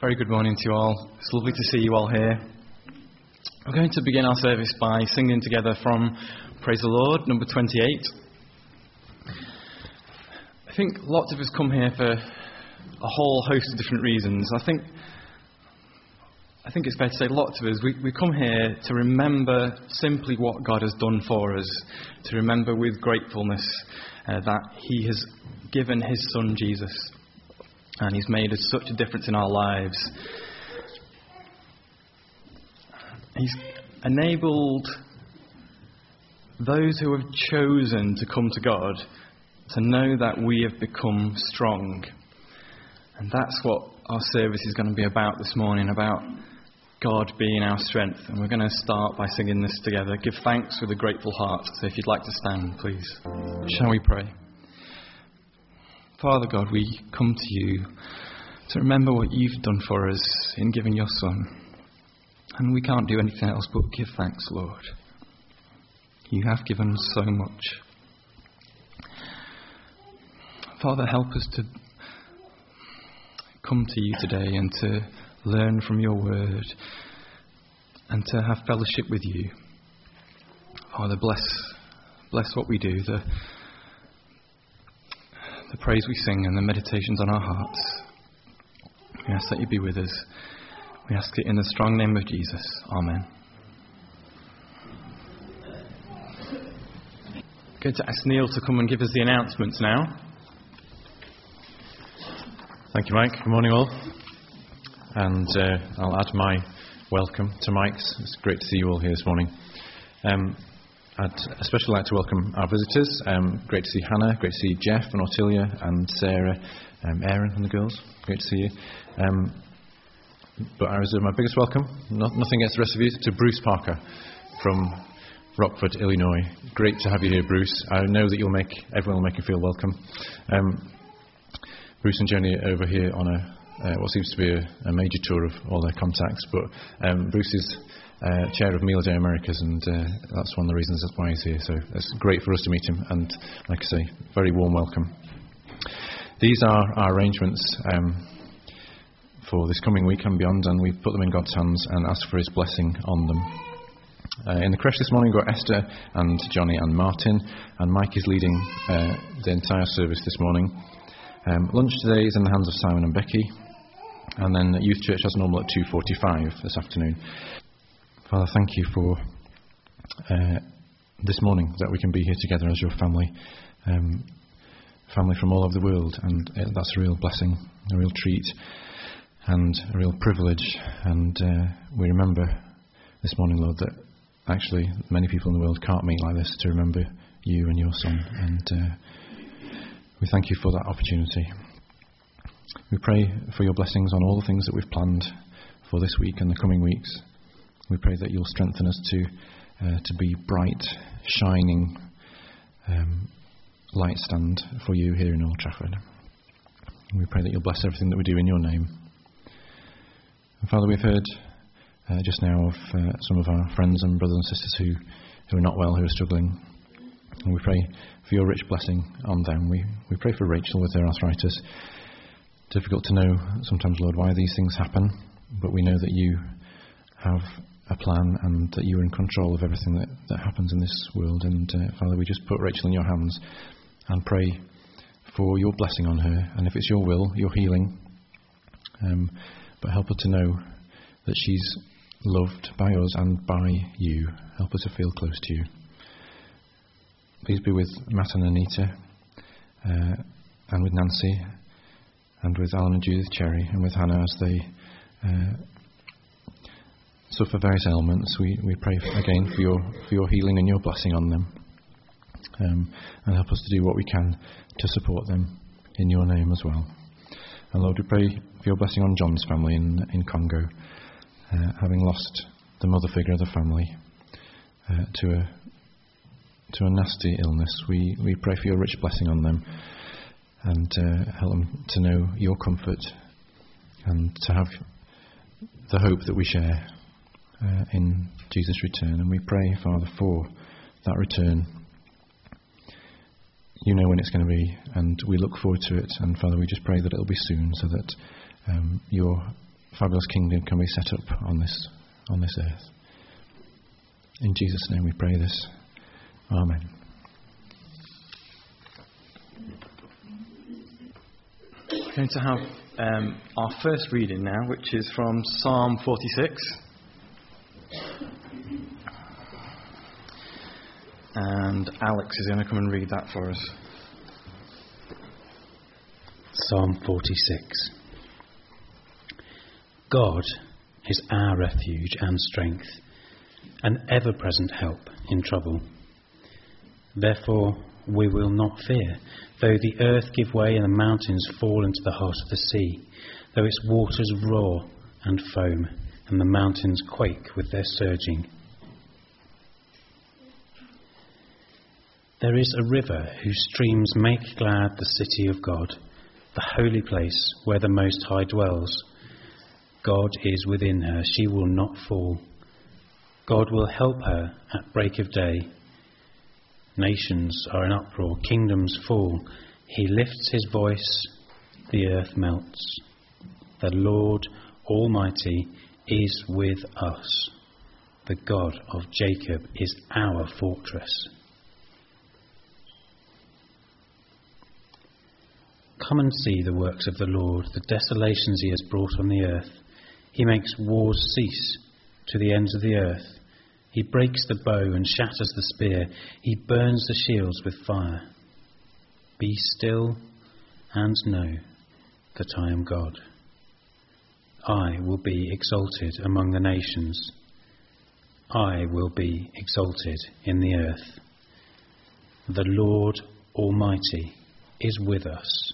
Very good morning to you all. It's lovely to see you all here. We're going to begin our service by singing together from Praise the Lord, number 28. I think lots of us come here for a whole host of different reasons. I think, I think it's fair to say lots of us, we, we come here to remember simply what God has done for us, to remember with gratefulness uh, that He has given His Son Jesus and He's made such a difference in our lives. He's enabled those who have chosen to come to God to know that we have become strong. And that's what our service is going to be about this morning about God being our strength. And we're going to start by singing this together. Give thanks with a grateful heart. So if you'd like to stand, please. Shall we pray? Father God, we come to you to remember what you've done for us in giving your Son. And we can't do anything else but give thanks, Lord. You have given us so much. Father, help us to come to you today and to learn from your word and to have fellowship with you. Father, bless, bless what we do, the, the praise we sing and the meditations on our hearts. We ask that you be with us. We ask it in the strong name of Jesus. Amen. Going to ask Neil to come and give us the announcements now. Thank you, Mike. Good morning, all. And uh, I'll add my welcome to Mike's. It's great to see you all here this morning. Um, I'd especially like to welcome our visitors. Um, great to see Hannah, great to see Jeff and Ottilia and Sarah, um, Aaron and the girls. Great to see you. Um, but I reserve my biggest welcome, not, nothing against the rest of you, to Bruce Parker from Rockford, Illinois. Great to have you here, Bruce. I know that you'll make everyone will make you feel welcome. Um, Bruce and Jenny are over here on a uh, what seems to be a, a, major tour of all their contacts, but um, Bruce is uh, chair of Meal Day Americas, and uh, that's one of the reasons that's why he's here. So it's great for us to meet him, and like I say, very warm welcome. These are our arrangements um, for this coming week and beyond, and we've put them in God's hands and asked for His blessing on them. Uh, in the creche this morning, we've got Esther and Johnny and Martin, and Mike is leading uh, the entire service this morning. Um, lunch today is in the hands of Simon and Becky, and then youth church as normal at 2:45 this afternoon. Father, thank you for uh, this morning that we can be here together as your family, um, family from all over the world, and uh, that's a real blessing, a real treat, and a real privilege. And uh, we remember this morning, Lord, that actually many people in the world can't meet like this to remember you and your Son, and uh, we thank you for that opportunity. We pray for your blessings on all the things that we've planned for this week and the coming weeks. We pray that you'll strengthen us to, uh, to be bright, shining um, light stand for you here in Old Trafford. we pray that you'll bless everything that we do in your name. And Father, we've heard uh, just now of uh, some of our friends and brothers and sisters who, who are not well, who are struggling. And we pray for your rich blessing on them. We, we pray for Rachel with her arthritis. Difficult to know sometimes, Lord, why these things happen, but we know that you have a plan and that you are in control of everything that, that happens in this world. And uh, Father, we just put Rachel in your hands and pray for your blessing on her. And if it's your will, your healing. Um, but help her to know that she's loved by us and by you. Help her to feel close to you. Please be with Matt and Anita, uh, and with Nancy, and with Alan and Judith Cherry, and with Hannah as they uh, suffer various ailments, we, we pray again for your, for your healing and your blessing on them. Um, and help us to do what we can to support them in your name as well. And Lord, we pray for your blessing on John's family in, in Congo, uh, having lost the mother figure of the family uh, to, a, to a nasty illness. We, we pray for your rich blessing on them and uh, help them to know your comfort and to have the hope that we share uh, in Jesus' return. And we pray, Father, for that return. You know when it's going to be, and we look forward to it. And Father, we just pray that it'll be soon so that um, your fabulous kingdom can be set up on this, on this earth. In Jesus' name we pray this. Amen. We're going to have um, our first reading now, which is from Psalm 46. And Alex is going to come and read that for us. Psalm 46. God is our refuge and strength, an ever present help in trouble. Therefore, we will not fear, though the earth give way and the mountains fall into the heart of the sea, though its waters roar and foam, and the mountains quake with their surging. There is a river whose streams make glad the city of God, the holy place where the Most High dwells. God is within her, she will not fall. God will help her at break of day. Nations are in uproar, kingdoms fall. He lifts his voice, the earth melts. The Lord Almighty is with us. The God of Jacob is our fortress. Come and see the works of the Lord, the desolations he has brought on the earth. He makes wars cease to the ends of the earth. He breaks the bow and shatters the spear. He burns the shields with fire. Be still and know that I am God. I will be exalted among the nations. I will be exalted in the earth. The Lord Almighty is with us.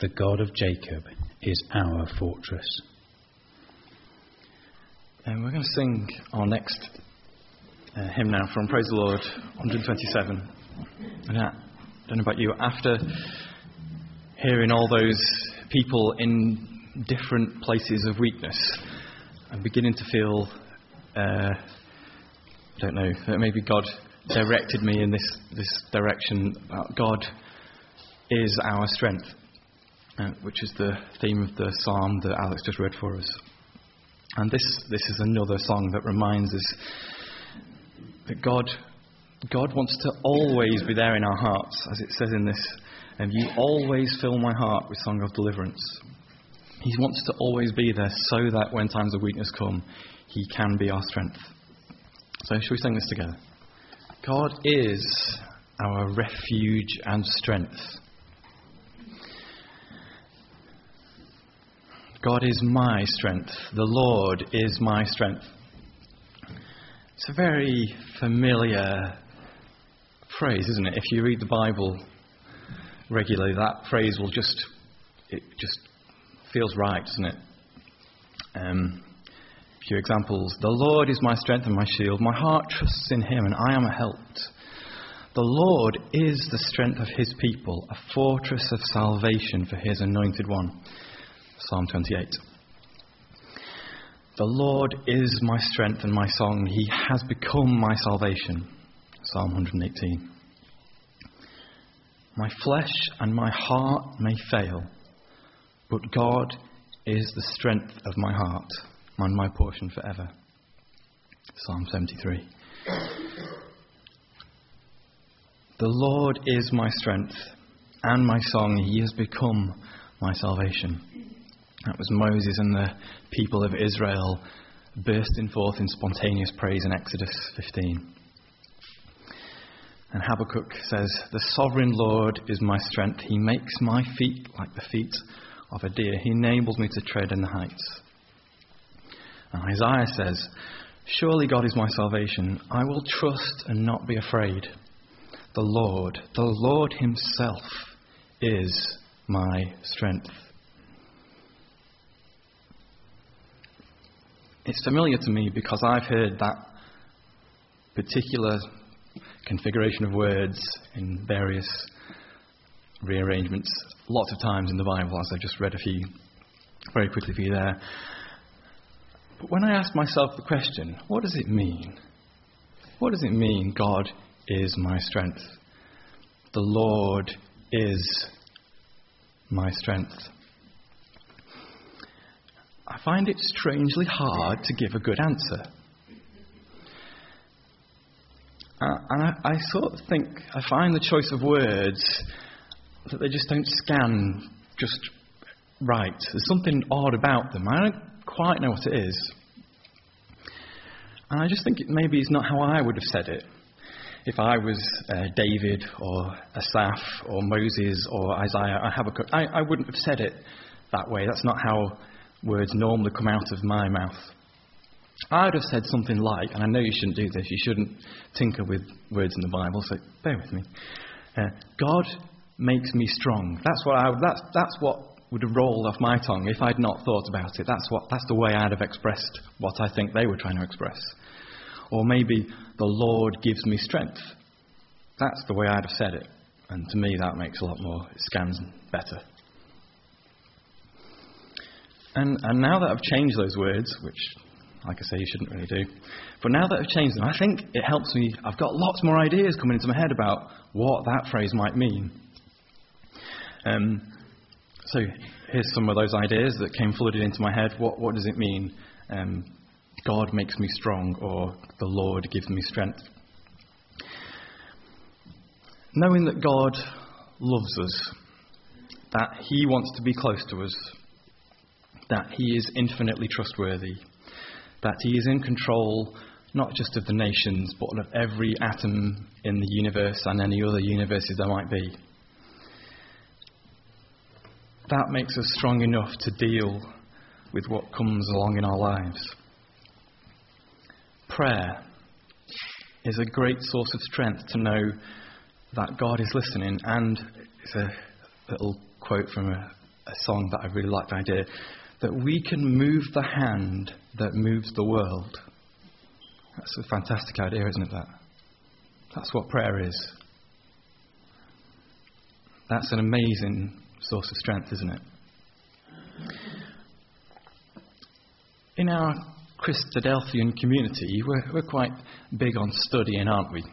The God of Jacob is our fortress. And we're going to sing our next uh, hymn now from Praise the Lord 127. And I don't know about you, after hearing all those people in different places of weakness, I'm beginning to feel, uh, I don't know, that maybe God directed me in this, this direction. God is our strength, uh, which is the theme of the psalm that Alex just read for us. And this, this is another song that reminds us that God, God wants to always be there in our hearts, as it says in this. And you always fill my heart with song of deliverance. He wants to always be there so that when times of weakness come, He can be our strength. So, shall we sing this together? God is our refuge and strength. God is my strength. The Lord is my strength. It's a very familiar phrase, isn't it? If you read the Bible regularly, that phrase will just, it just feels right, doesn't it? Um, a few examples. The Lord is my strength and my shield. My heart trusts in him and I am helped. The Lord is the strength of his people, a fortress of salvation for his anointed one. Psalm 28. The Lord is my strength and my song. He has become my salvation. Psalm 118. My flesh and my heart may fail, but God is the strength of my heart and my portion forever. Psalm 73. The Lord is my strength and my song. He has become my salvation. That was Moses and the people of Israel bursting forth in spontaneous praise in Exodus 15. And Habakkuk says, The sovereign Lord is my strength. He makes my feet like the feet of a deer. He enables me to tread in the heights. And Isaiah says, Surely God is my salvation. I will trust and not be afraid. The Lord, the Lord Himself is my strength. It's familiar to me because I've heard that particular configuration of words in various rearrangements lots of times in the Bible, as I've just read a few very quickly for you there. But when I ask myself the question, what does it mean? What does it mean, God is my strength? The Lord is my strength. I find it strangely hard to give a good answer. Uh, and I, I sort of think, I find the choice of words that they just don't scan just right. There's something odd about them. I don't quite know what it is. And I just think it, maybe it's not how I would have said it. If I was uh, David or Asaph or Moses or Isaiah I wouldn't have said it that way. That's not how words normally come out of my mouth. I would have said something like, and I know you shouldn't do this, you shouldn't tinker with words in the Bible, so bear with me. Uh, God makes me strong. That's what, I, that's, that's what would have rolled off my tongue if I'd not thought about it. That's, what, that's the way I'd have expressed what I think they were trying to express. Or maybe, the Lord gives me strength. That's the way I'd have said it. And to me, that makes a lot more, it scans better. And, and now that I've changed those words, which like I say, you shouldn't really do. But now that I've changed them, I think it helps me. I've got lots more ideas coming into my head about what that phrase might mean. Um, so here's some of those ideas that came flooded into my head. What, what does it mean? Um, God makes me strong, or the Lord gives me strength. Knowing that God loves us, that He wants to be close to us, that He is infinitely trustworthy, that He is in control not just of the nations, but of every atom in the universe and any other universes there might be. That makes us strong enough to deal with what comes along in our lives. Prayer is a great source of strength to know that God is listening, and it's a little quote from a, a song that I really like the idea that we can move the hand that moves the world. That's a fantastic idea, isn't it? That that's what prayer is. That's an amazing source of strength, isn't it? In our Christadelphian community, we're, we're quite big on studying, aren't we?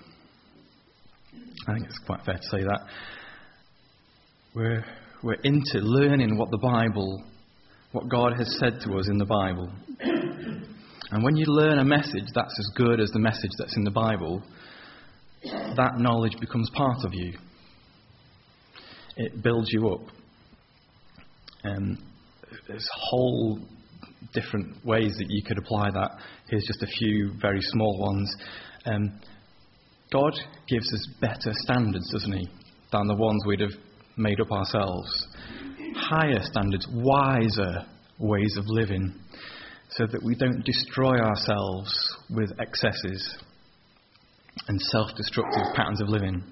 I think it's quite fair to say that. We're, we're into learning what the Bible what God has said to us in the Bible. And when you learn a message that's as good as the message that's in the Bible, that knowledge becomes part of you. It builds you up. And there's whole different ways that you could apply that. Here's just a few very small ones. Um, God gives us better standards, doesn't He, than the ones we'd have made up ourselves higher standards, wiser ways of living, so that we don't destroy ourselves with excesses and self destructive patterns of living.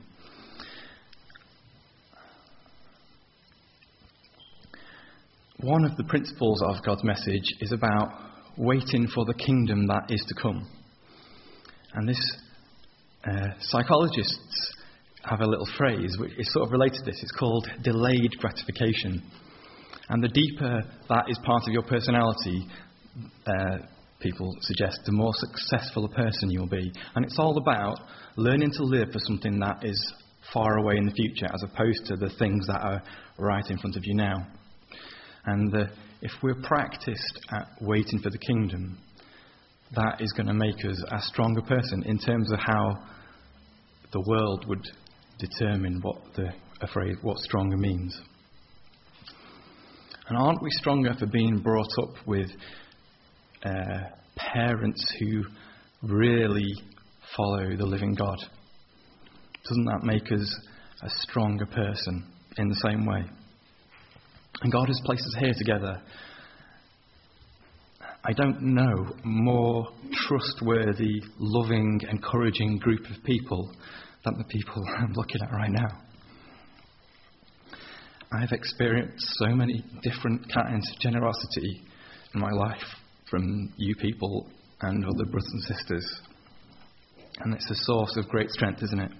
One of the principles of God's message is about waiting for the kingdom that is to come. And this, uh, psychologists have a little phrase which is sort of related to this. It's called delayed gratification. And the deeper that is part of your personality, uh, people suggest, the more successful a person you'll be. And it's all about learning to live for something that is far away in the future as opposed to the things that are right in front of you now. And uh, if we're practiced at waiting for the kingdom, that is going to make us a stronger person in terms of how the world would determine what the phrase what stronger means. And aren't we stronger for being brought up with uh, parents who really follow the living God? Doesn't that make us a stronger person in the same way? And God has placed us here together. I don't know more trustworthy, loving, encouraging group of people than the people I'm looking at right now. I've experienced so many different kinds of generosity in my life from you people and other brothers and sisters. And it's a source of great strength, isn't it?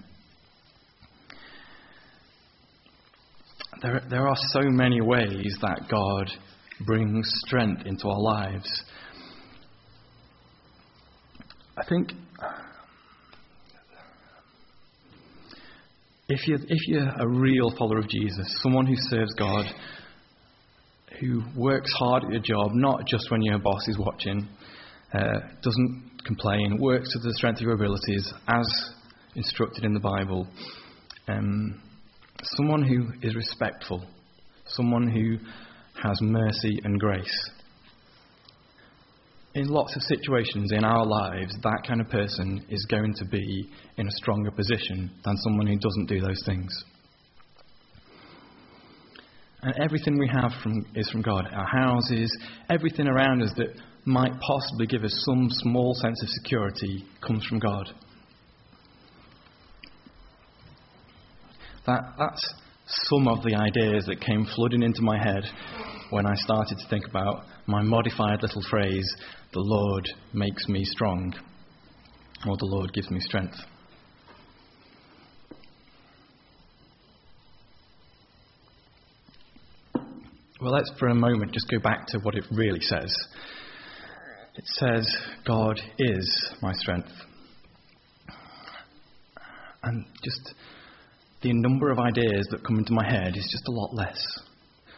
There, there are so many ways that God brings strength into our lives. I think if you're, if you're a real follower of Jesus, someone who serves God, who works hard at your job, not just when your boss is watching, uh, doesn't complain, works to the strength of your abilities as instructed in the Bible. Um, someone who is respectful, someone who has mercy and grace. In lots of situations in our lives, that kind of person is going to be in a stronger position than someone who doesn't do those things. And everything we have from, is from God. Our houses, everything around us that might possibly give us some small sense of security comes from God. That, that's some of the ideas that came flooding into my head when I started to think about my modified little phrase, the Lord makes me strong, or the Lord gives me strength. Well, let's for a moment just go back to what it really says. It says, God is my strength. And just the number of ideas that come into my head is just a lot less.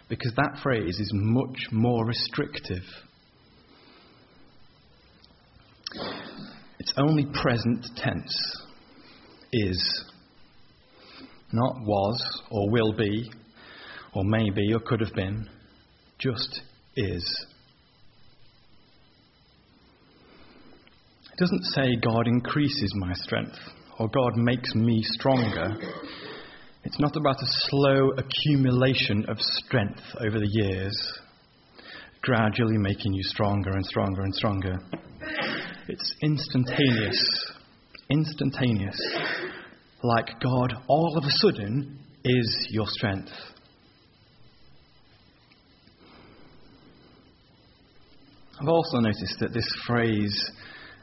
Because that phrase is much more restrictive. It's only present tense. Is. Not was, or will be, or maybe, or could have been. Just is. It doesn't say God increases my strength or God makes me stronger. It's not about a slow accumulation of strength over the years, gradually making you stronger and stronger and stronger. It's instantaneous. Instantaneous. Like God all of a sudden is your strength. I've also noticed that this phrase,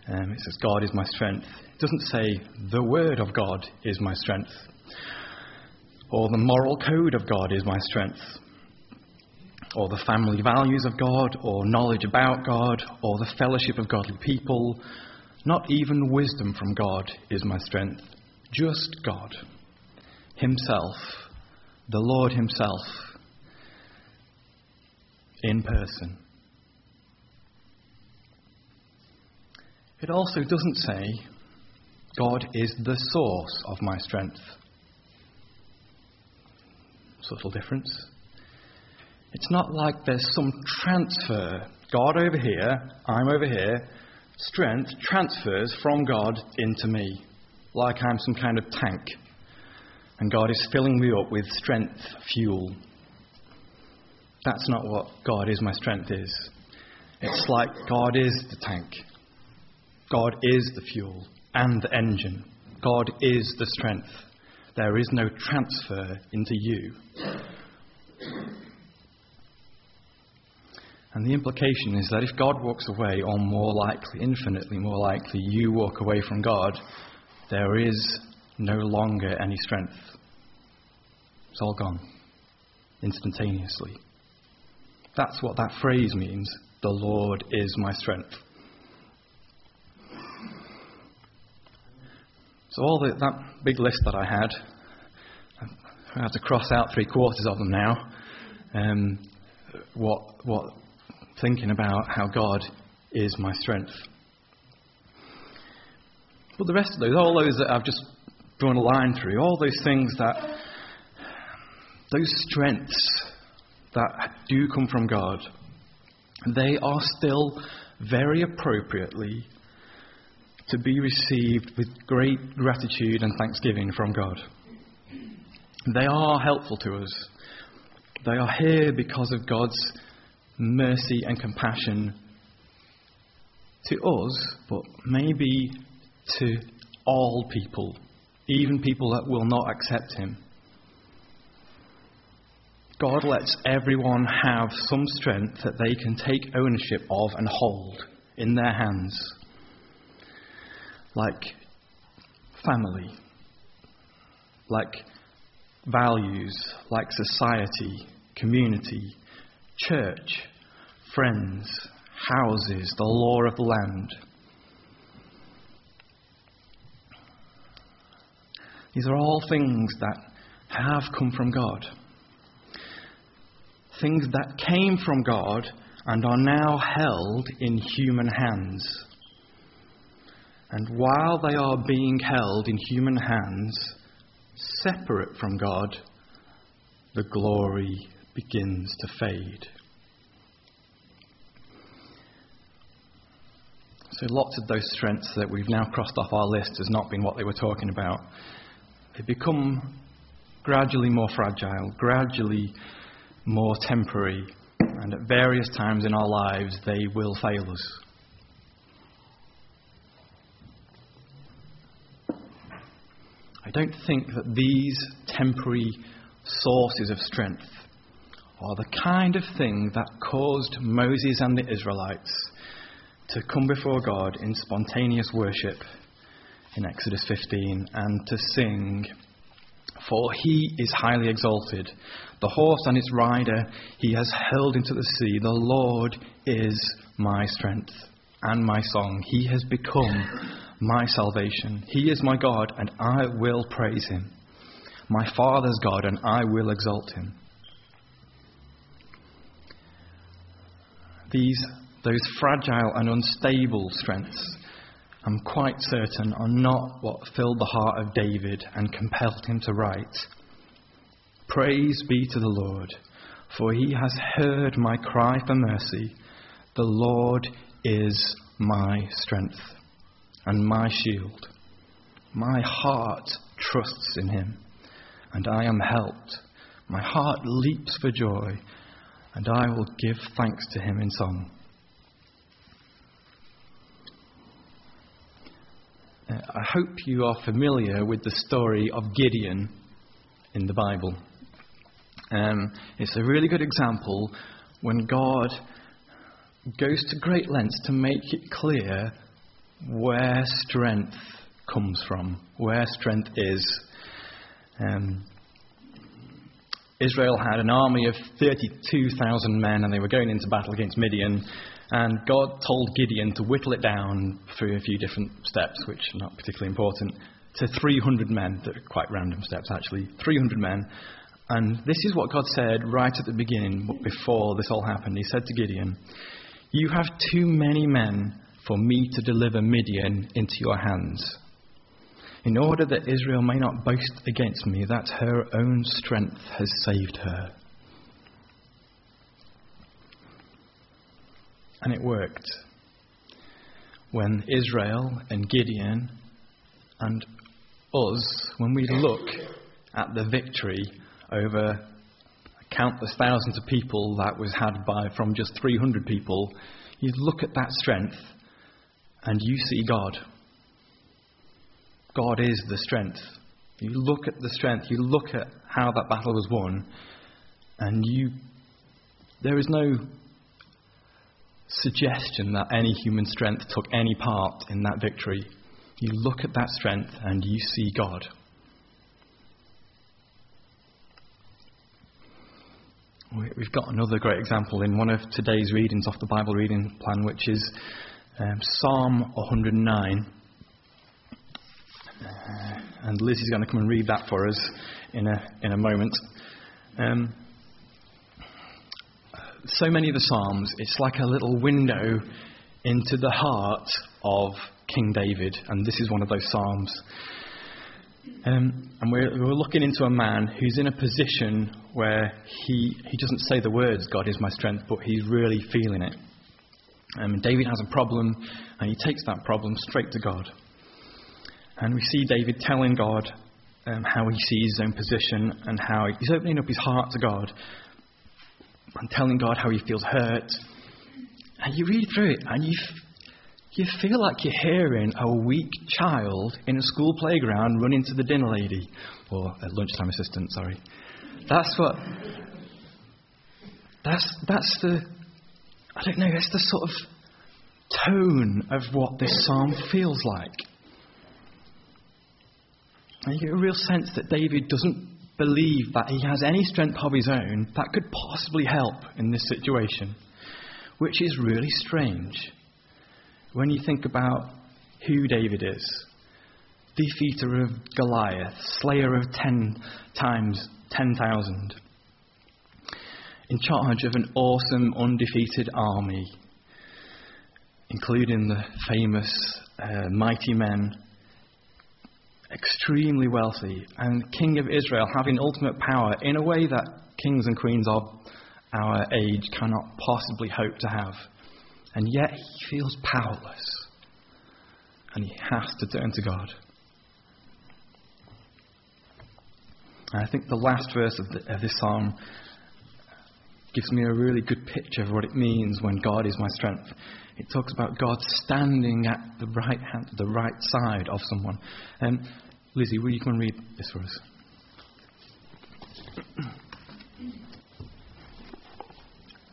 um, it says, God is my strength, it doesn't say, the word of God is my strength, or the moral code of God is my strength, or the family values of God, or knowledge about God, or the fellowship of godly people. Not even wisdom from God is my strength, just God Himself, the Lord Himself, in person. It also doesn't say, God is the source of my strength. Subtle difference. It's not like there's some transfer. God over here, I'm over here. Strength transfers from God into me, like I'm some kind of tank. And God is filling me up with strength fuel. That's not what God is my strength is. It's like God is the tank. God is the fuel and the engine. God is the strength. There is no transfer into you. And the implication is that if God walks away, or more likely, infinitely more likely, you walk away from God, there is no longer any strength. It's all gone instantaneously. That's what that phrase means. The Lord is my strength. So, all the, that big list that I had, I have to cross out three quarters of them now. Um, what, what, thinking about how God is my strength. But the rest of those, all those that I've just drawn a line through, all those things that, those strengths that do come from God, they are still very appropriately to be received with great gratitude and thanksgiving from God. They are helpful to us. They are here because of God's mercy and compassion to us, but maybe to all people, even people that will not accept Him. God lets everyone have some strength that they can take ownership of and hold in their hands like family, like values, like society, community, church, friends, houses, the law of the land. These are all things that have come from God. things that came from God and are now held in human hands. And while they are being held in human hands, separate from God, the glory begins to fade. So, lots of those strengths that we've now crossed off our list has not been what they were talking about. They become gradually more fragile, gradually more temporary, and at various times in our lives they will fail us. I don't think that these temporary sources of strength are the kind of thing that caused Moses and the Israelites to come before God in spontaneous worship in Exodus 15 and to sing, For he is highly exalted. The horse and its rider he has hurled into the sea. The Lord is my strength and my song. He has become my salvation. He is my God, and I will praise him. My Father's God, and I will exalt him. These, those fragile and unstable strengths, I'm quite certain, are not what filled the heart of David and compelled him to write. Praise be to the Lord, for he has heard my cry for mercy. The Lord is my strength and my shield. My heart trusts in him, and I am helped. My heart leaps for joy, and I will give thanks to him in song. Uh, I hope you are familiar with the story of Gideon in the Bible. Um, it's a really good example when God goes to great lengths to make it clear where strength comes from, where strength is. Um, Israel had an army of 32,000 men and they were going into battle against Midian. And God told Gideon to whittle it down through a few different steps, which are not particularly important, to 300 men. They're quite random steps, actually. 300 men. And this is what God said right at the beginning, before this all happened. He said to Gideon, You have too many men for me to deliver Midian into your hands, in order that Israel may not boast against me that her own strength has saved her. And it worked. When Israel and Gideon and us, when we look at the victory over countless thousands of people that was had by from just 300 people, you look at that strength and you see God. God is the strength. You look at the strength, you look at how that battle was won, and you there is no suggestion that any human strength took any part in that victory. You look at that strength and you see God. We've got another great example in one of today's readings off the Bible reading plan, which is um, Psalm 109. Uh, and Liz is going to come and read that for us in a, in a moment. Um, so many of the Psalms, it's like a little window into the heart of King David, and this is one of those Psalms. Um, and we're, we're, looking into a man who's in a position where he, he doesn't say the words, God is my strength, but he's really feeling it. Um, David has a problem, and he takes that problem straight to God. And we see David telling God um, how he sees his own position and how he's opening up his heart to God and telling God how he feels hurt. And you read through it, and you, you feel like you're hearing a weak child in a school playground run into the dinner lady, or a lunchtime assistant, sorry. That's what. That's, that's the, I don't know, that's the sort of tone of what this psalm feels like. And you get a real sense that David doesn't believe that he has any strength of his own that could possibly help in this situation, which is really strange when you think about who David is defeater of Goliath, slayer of ten times 10,000. In charge of an awesome, undefeated army, including the famous uh, mighty men, extremely wealthy, and King of Israel having ultimate power in a way that kings and queens of our age cannot possibly hope to have. And yet he feels powerless. And he has to turn to God. I think the last verse of, the, of this psalm gives me a really good picture of what it means when God is my strength. It talks about God standing at the right hand, the right side of someone. And um, Lizzie, will you come and read this for us?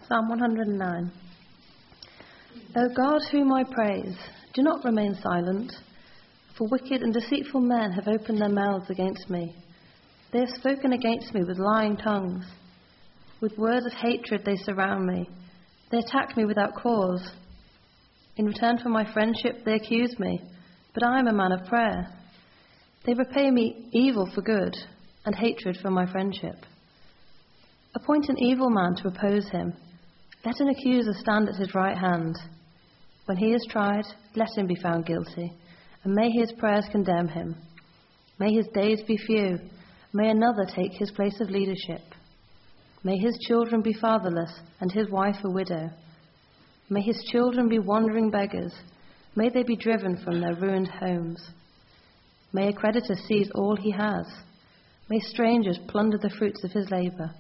Psalm 109. O God, whom I praise, do not remain silent, for wicked and deceitful men have opened their mouths against me. They have spoken against me with lying tongues. With words of hatred they surround me. They attack me without cause. In return for my friendship, they accuse me, but I am a man of prayer. They repay me evil for good and hatred for my friendship. Appoint an evil man to oppose him let an accuser stand at his right hand. When he is tried, let him be found guilty, and may his prayers condemn him. May his days be few. May another take his place of leadership. May his children be fatherless, and his wife a widow. May his children be wandering beggars. May they be driven from their ruined homes. May a creditor seize all he has. May strangers plunder the fruits of his labor.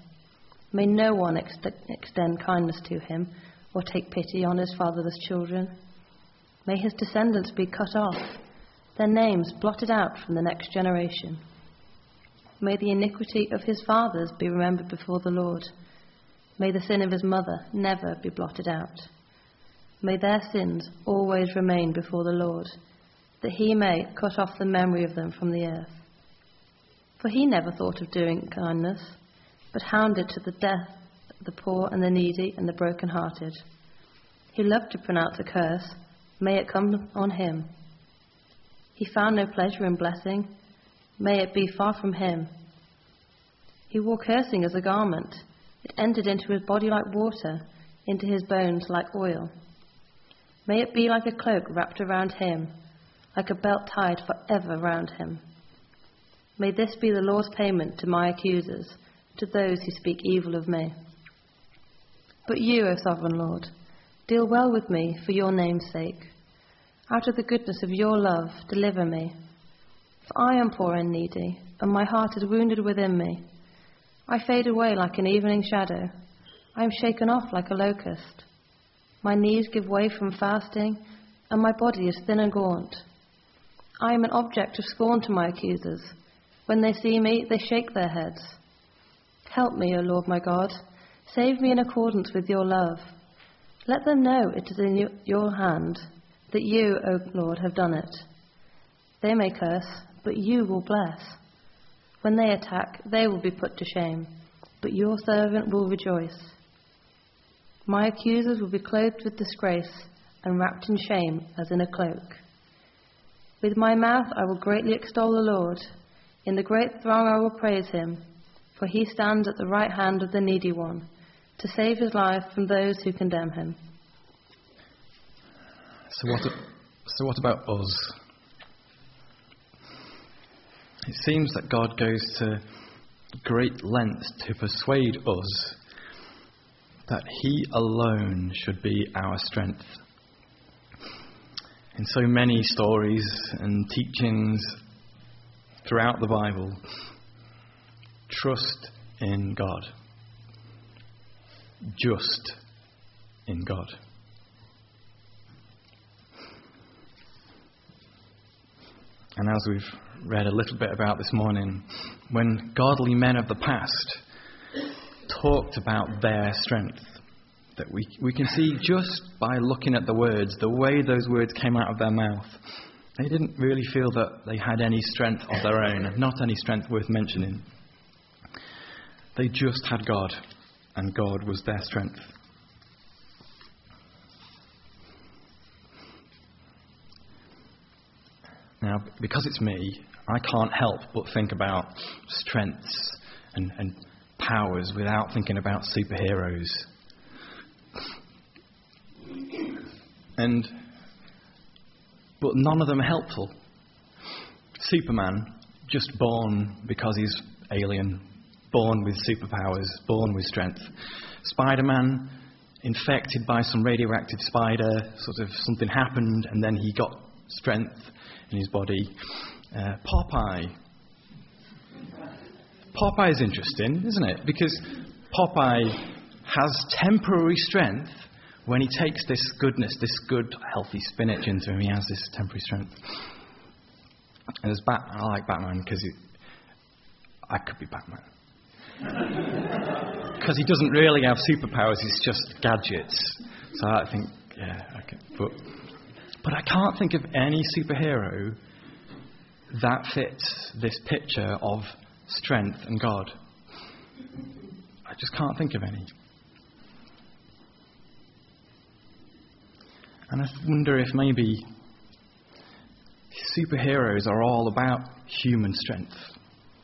May no one ex- extend kindness to him or take pity on his fatherless children. May his descendants be cut off, their names blotted out from the next generation. May the iniquity of his fathers be remembered before the Lord. May the sin of his mother never be blotted out. May their sins always remain before the Lord, that he may cut off the memory of them from the earth. For he never thought of doing kindness but hounded to the death the poor and the needy and the broken-hearted. He loved to pronounce a curse, may it come on him. He found no pleasure in blessing, may it be far from him. He wore cursing as a garment, it entered into his body like water, into his bones like oil. May it be like a cloak wrapped around him, like a belt tied for ever round him. May this be the Lord's payment to my accusers to those who speak evil of me. But you, O sovereign Lord, deal well with me for your name's sake. Out of the goodness of your love, deliver me. For I am poor and needy, and my heart is wounded within me. I fade away like an evening shadow. I am shaken off like a locust. My knees give way from fasting, and my body is thin and gaunt. I am an object of scorn to my accusers. When they see me, they shake their heads. Help me, O Lord my God. Save me in accordance with your love. Let them know it is in your hand, that you, O Lord, have done it. They may curse, but you will bless. When they attack, they will be put to shame, but your servant will rejoice. My accusers will be clothed with disgrace and wrapped in shame as in a cloak. With my mouth I will greatly extol the Lord. In the great throng I will praise him for he stands at the right hand of the needy one to save his life from those who condemn him. So what, so what about us? It seems that God goes to great lengths to persuade us that He alone should be our strength. In so many stories and teachings throughout the Bible, Trust in God. Just in God. And as we've read a little bit about this morning, when godly men of the past talked about their strength, that we, we can see just by looking at the words, the way those words came out of their mouth, they didn't really feel that they had any strength of their own, not any strength worth mentioning. They just had God, and God was their strength. Now, because it's me, I can't help but think about strengths and, and powers without thinking about superheroes. And but none of them are helpful. Superman, just born because he's alien, born with superpowers, born with strength. Spider Man, infected by some radioactive spider, sort of something happened, and then he got strength in his body. Uh, Popeye. Popeye is interesting, isn't it? Because Popeye has temporary strength when he takes this goodness, this good, healthy spinach into him. He has this temporary strength. And as Bat- I like Batman because I could be Batman. Because he doesn't really have superpowers, he's just gadgets. So I think, yeah, okay. But, but I can't think of any superhero that fits this picture of strength and God. I just can't think of any. And I wonder if maybe superheroes are all about human strength,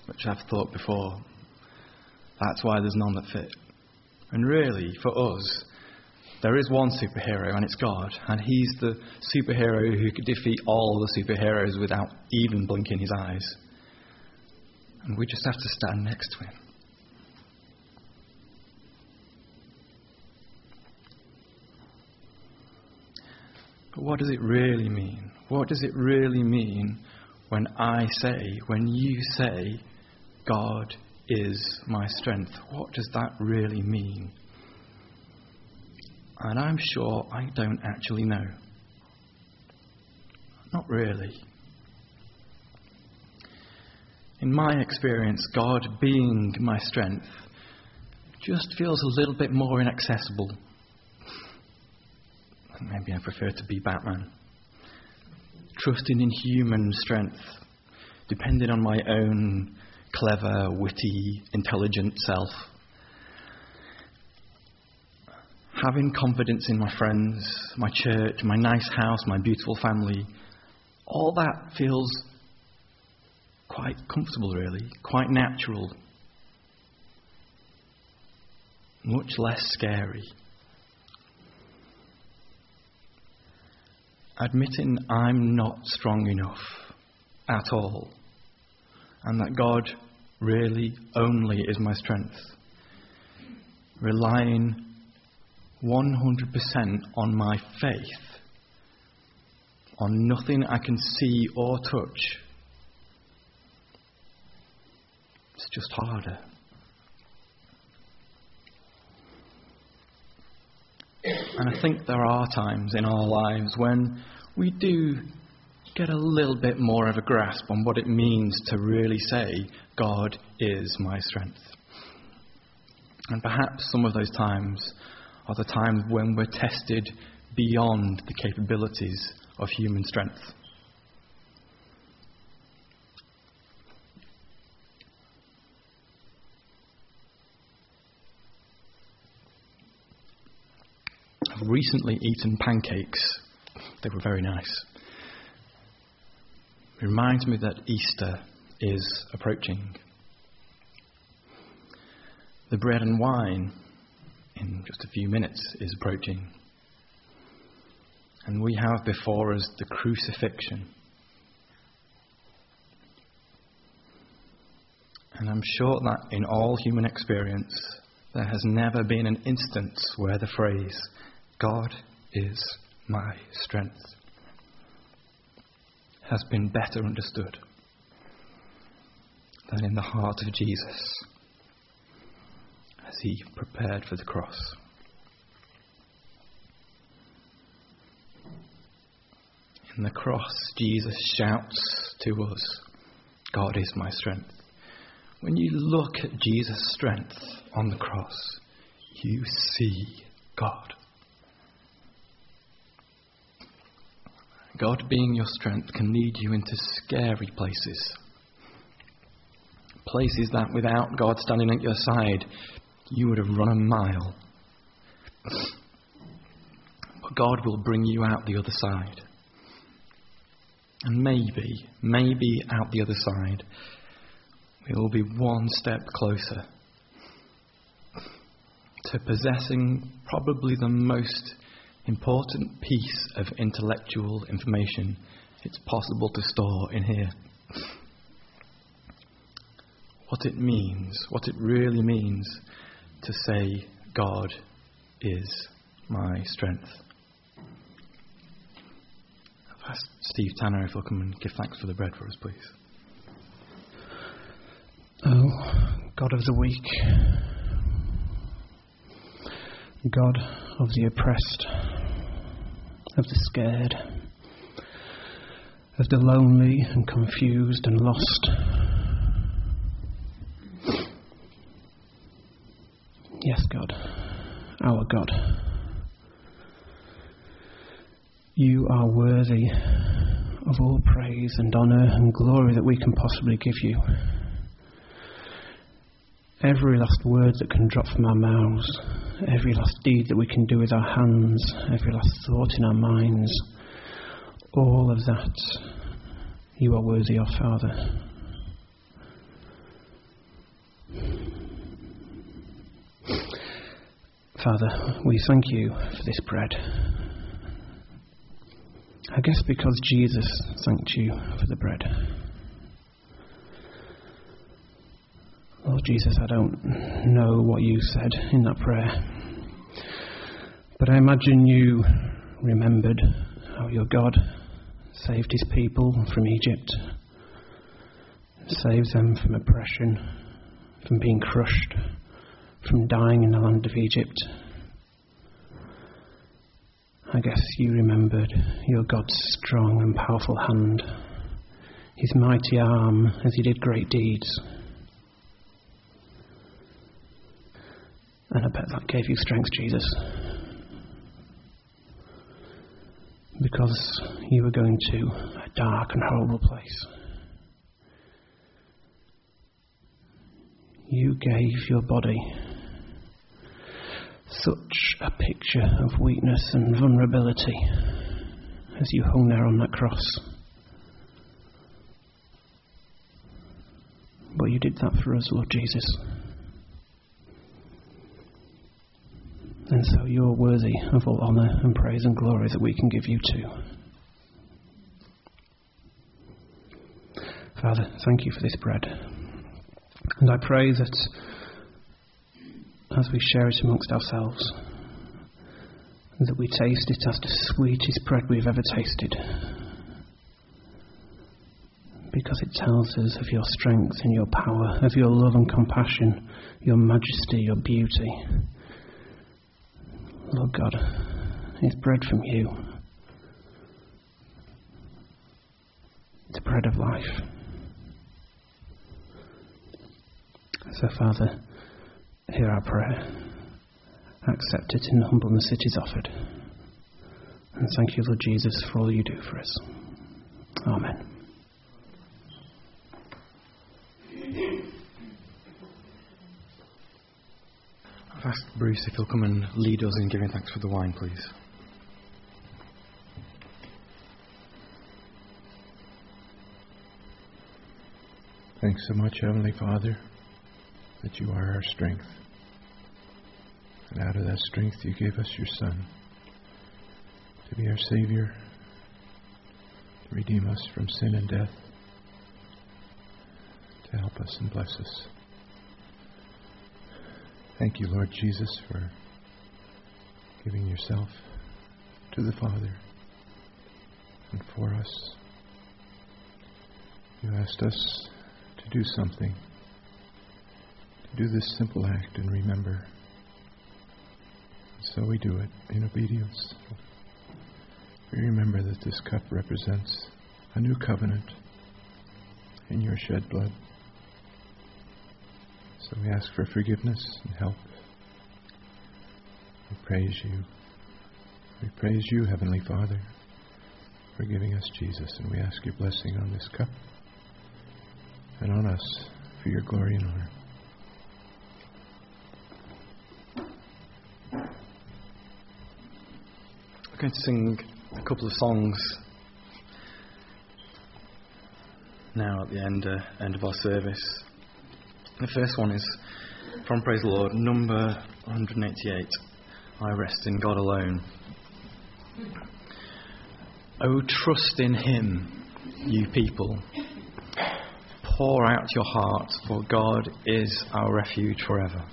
which I've thought before. That's why there's none that fit. And really, for us, there is one superhero, and it's God. And He's the superhero who could defeat all the superheroes without even blinking his eyes. And we just have to stand next to Him. But what does it really mean? What does it really mean when I say, when you say, God is my strength? What does that really mean? And I'm sure I don't actually know. Not really. In my experience, God being my strength just feels a little bit more inaccessible Maybe I prefer to be Batman. Trusting in human strength, depending on my own clever, witty, intelligent self. Having confidence in my friends, my church, my nice house, my beautiful family, all that feels quite comfortable, really, quite natural, much less scary. admitting I'm not strong enough at all, and that God really only is my strength. Relying 100% on my faith, on nothing I can see or touch. It's just harder. And I think there are times in our lives when we do get a little bit more of a grasp on what it means to really say, God is my strength. And perhaps some of those times are the times when we're tested beyond the capabilities of human strength. I've recently eaten pancakes. They were very nice. It reminds me that Easter is approaching. The bread and wine in just a few minutes is approaching. And we have before us the crucifixion. And I'm sure that in all human experience, there has never been an instance where the phrase, God is my strength, has been better understood than in the heart of Jesus as he prepared for the cross. In the cross, Jesus shouts to us, God is my strength. When you look at Jesus' strength on the cross, you see God. God being your strength can lead you into scary places. Places that without God standing at your side, you would have run a mile. But God will bring you out the other side. And maybe, maybe out the other side, we will be one step closer to possessing probably the most important piece of intellectual information it's possible to store in here. What it means, what it really means to say, God is my strength. I've asked Steve Tanner if he'll come and give thanks for the bread for us, please. Oh, God of the weak, God of the oppressed, of the scared, of the lonely and confused and lost. Yes, God, our God. You are worthy of all praise and honour and glory that we can possibly give you. Every last word that can drop from our mouths, every last deed that we can do with our hands, every last thought in our minds, all of that you are worthy of, Father. Father, we thank you for this bread. I guess because Jesus thanked you for the bread. Lord Jesus, I don't know what you said in that prayer, but I imagine you remembered how your God saved his people from Egypt, saved them from oppression, from being crushed, from dying in the land of Egypt. I guess you remembered your God's strong and powerful hand, his mighty arm as he did great deeds. And I bet that gave you strength, Jesus. Because you were going to a dark and horrible place. You gave your body such a picture of weakness and vulnerability as you hung there on that cross. But you did that for us, Lord Jesus. And so you're worthy of all honour and praise and glory that we can give you too. Father, thank you for this bread. And I pray that as we share it amongst ourselves, that we taste it as the sweetest bread we've ever tasted. Because it tells us of your strength and your power, of your love and compassion, your majesty, your beauty. Lord God, it's bread from you. It's bread of life. So, Father, hear our prayer. Accept it in the humbleness it is offered. And thank you, Lord Jesus, for all you do for us. Amen. I've asked Bruce if he'll come and lead us in giving thanks for the wine, please. Thanks so much, Heavenly Father, that you are our strength. And out of that strength, you gave us your Son to be our Savior, to redeem us from sin and death, to help us and bless us. Thank you, Lord Jesus, for giving yourself to the Father and for us. You asked us to do something, do this simple act and remember. So we do it in obedience. We remember that this cup represents a new covenant in your shed blood. So we ask for forgiveness and help. We praise you. We praise you, Heavenly Father, for giving us Jesus, and we ask your blessing on this cup and on us for your glory and honor. We're going to sing a couple of songs now at the end, uh, end of our service. The first one is from Praise the Lord, number 188. I rest in God alone. Oh, trust in Him, you people. Pour out your hearts, for God is our refuge forever.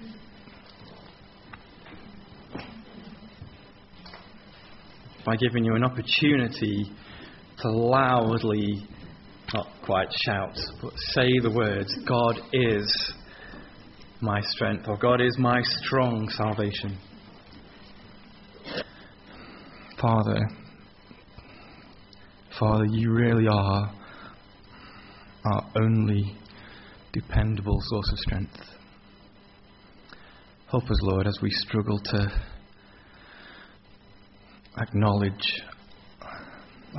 By giving you an opportunity to loudly, not quite shout, but say the words, God is my strength, or God is my strong salvation. Father, Father, you really are our only dependable source of strength. Help us, Lord, as we struggle to acknowledge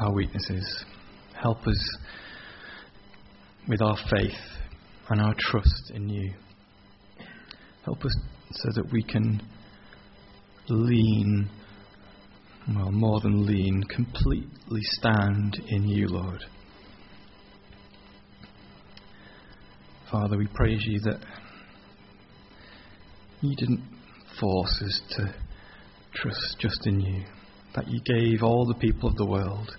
our weaknesses. Help us with our faith and our trust in you. Help us so that we can lean, well, more than lean, completely stand in you, Lord. Father, we praise you that you didn't force us to trust just in you, that you gave all the people of the world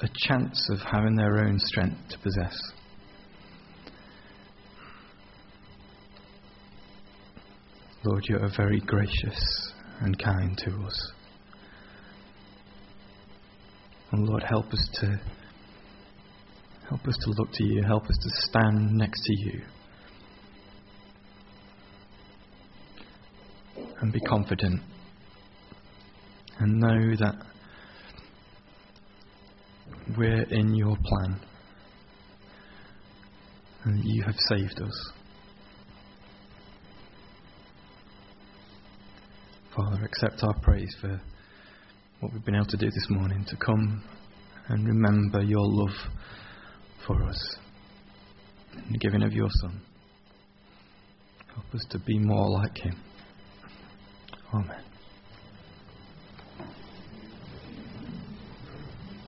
a chance of having their own strength to possess. Lord, you are very gracious and kind to us. And Lord, help us to help us to look to you, help us to stand next to you. And be confident and know that we're in your plan and you have saved us. Father, accept our praise for what we've been able to do this morning to come and remember your love for us and the giving of your Son. Help us to be more like him. Amen.